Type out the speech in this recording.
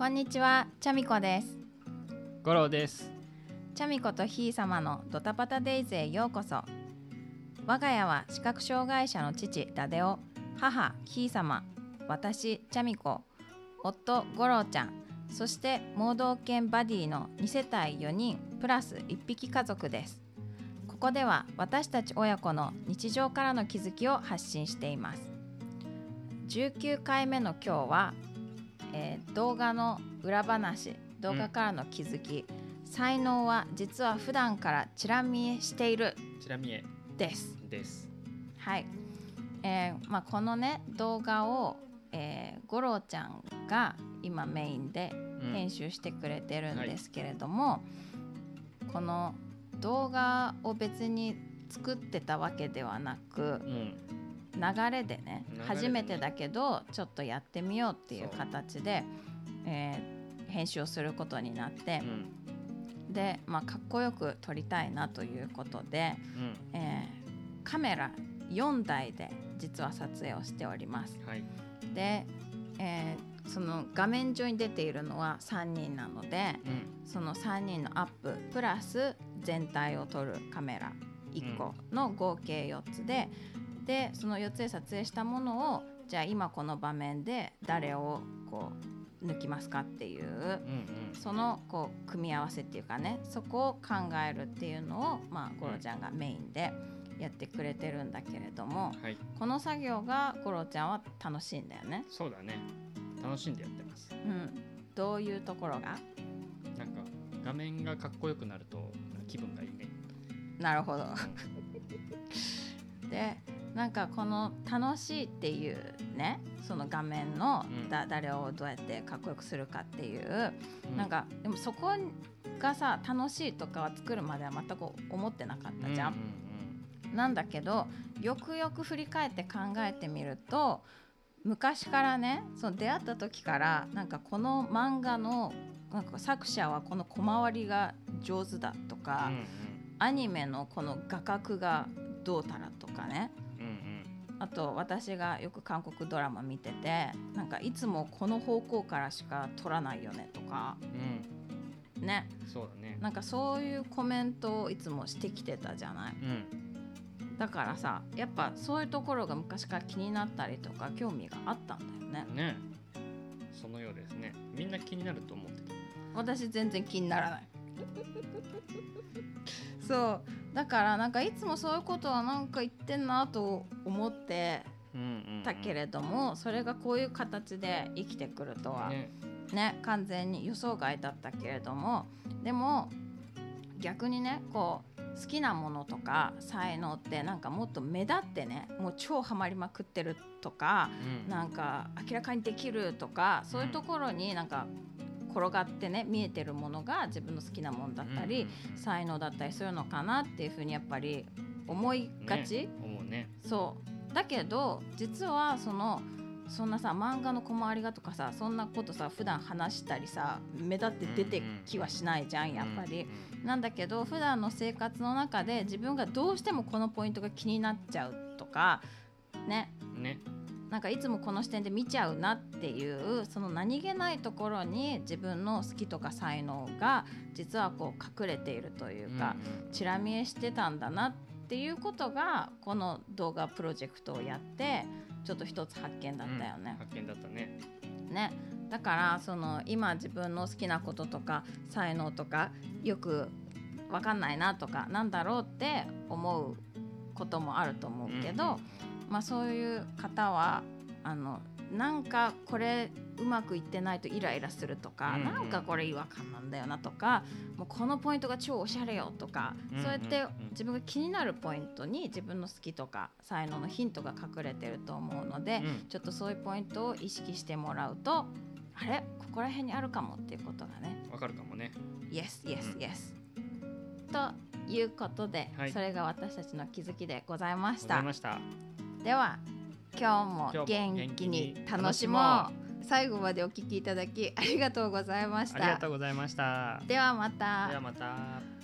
こんにちは、チャミコです。五郎です。チャミコとひい様のドタパタデイズへようこそ。我が家は視覚障害者の父ダデオ、母ひい様、私チャミコ、夫五郎ちゃん、そして盲導犬バディの2世帯4人プラス1匹家族です。ここでは私たち親子の日常からの気づきを発信しています。19回目の今日は、えー動画の裏話動画からの気づき、才能は実は普段からチラ見えしているちらみえです。です。はい、えーまあ、このね動画を、えー、五郎ちゃんが今メインでうん編集してくれてるんですけれども、この動画を別に作ってたわけではなくうん。流れでね初めてだけどちょっとやってみようっていう形で、えー編集をすることになってう、ん。で、まあ、かっこよく撮りたいなということで、うん。えーカメラ4台で実は撮影をしております。はい。で、えーその画面上に出ているのは3人なのでうん。その3人のアッププラス全体を撮るカメラ1個の合計4つで、でその4つで撮影したものをじゃあ今この場面で誰をこう抜きますかっていううん。うん。そのこう組み合わせっていうかねそこを考えるっていうのをまあゴロちゃんがメインでやってくれてるんだけれどもはい。この作業がゴロちゃんは楽しいんだよね。そうだね。楽しんでやってます。うん、どういうところが？なんか画面がかっこよくなると気分がいいね。なるほど。でなんかこの楽しいっていうねその画面のうんだ、誰をどうやってかっこよくするかっていう、うんなんかでもそこがさ楽しいとかは作るまでは全く思ってなかったじゃん。うんなんだけどよくよく振り返って考えてみると昔からねその出会った時からなんかこの漫画のなんか作者はこの小回りが上手だとうんうん。か、アニメのこの画角がどうたらとかねうんうん。あと私がよく韓国ドラマ見ててなんかいつもこの方向からしか撮らないよねとかうん。ねそうだね。なんかそういうコメントをいつもしてきてたじゃないうん。だからさやっぱそういうところが昔から気になったりとか興味があったんだよねね。そのようですね。みんな気になると思ってた。私全然気にならない そうだからなんかいつもそういうことはなんか言ってんなと思って。たけれども、それがこういう形で生きてくるとはねね。完全に予想外だったけれどもでも逆にねこう好きなものとか才能ってなんかもっと目立ってねもう超ハマりまくってるとかうん。なんか明らかにできるとかそういうところになんか転がってね見えてるものが自分の好きなものだったり、才能だったりするのかなっていうふうにやっぱり思いがち、ね思うね。そうだけど実はそのそんなさ漫画の小回りがとかさそんなことさ普段話したりさ目立って出てきはしないじゃんやっぱり。うんなんだけど普段の生活の中で自分がどうしてもこのポイントが気になっちゃうとかねうん。ね。なんかいつもこの視点で見ちゃうなっていうその何気ないところに自分の好きとか才能が実はこう隠れているというか、うんうんチラ見えしてたんだなっていうことがこの動画プロジェクトをやってちょっと一つ発見だったよね。発見だったね。ねだからその今自分の好きなこととか才能とかよく分かんないなとかなんだろうって思うこともあると思うけど、うんうんまあ、そういう方はあのなんかこれうまくいってないとイライラするとか、うんうん。なんかこれ違和感なんだよなとかもうこのポイントが超おしゃれよとか、うんうんそうやって自分が気になるポイントに自分の好きとか才能のヒントが隠れてると思うので、うん。ちょっとそういうポイントを意識してもらうとあれ？ここら辺にあるかもっていうことがね。わかるかもね。Yes, yes, うん。yes、ということで、はい。それが私たちの気づきでございました。では今日も元気に楽しもう楽最後までお聞きいただきありがとうございましたありがとうございました。ではまたではまた。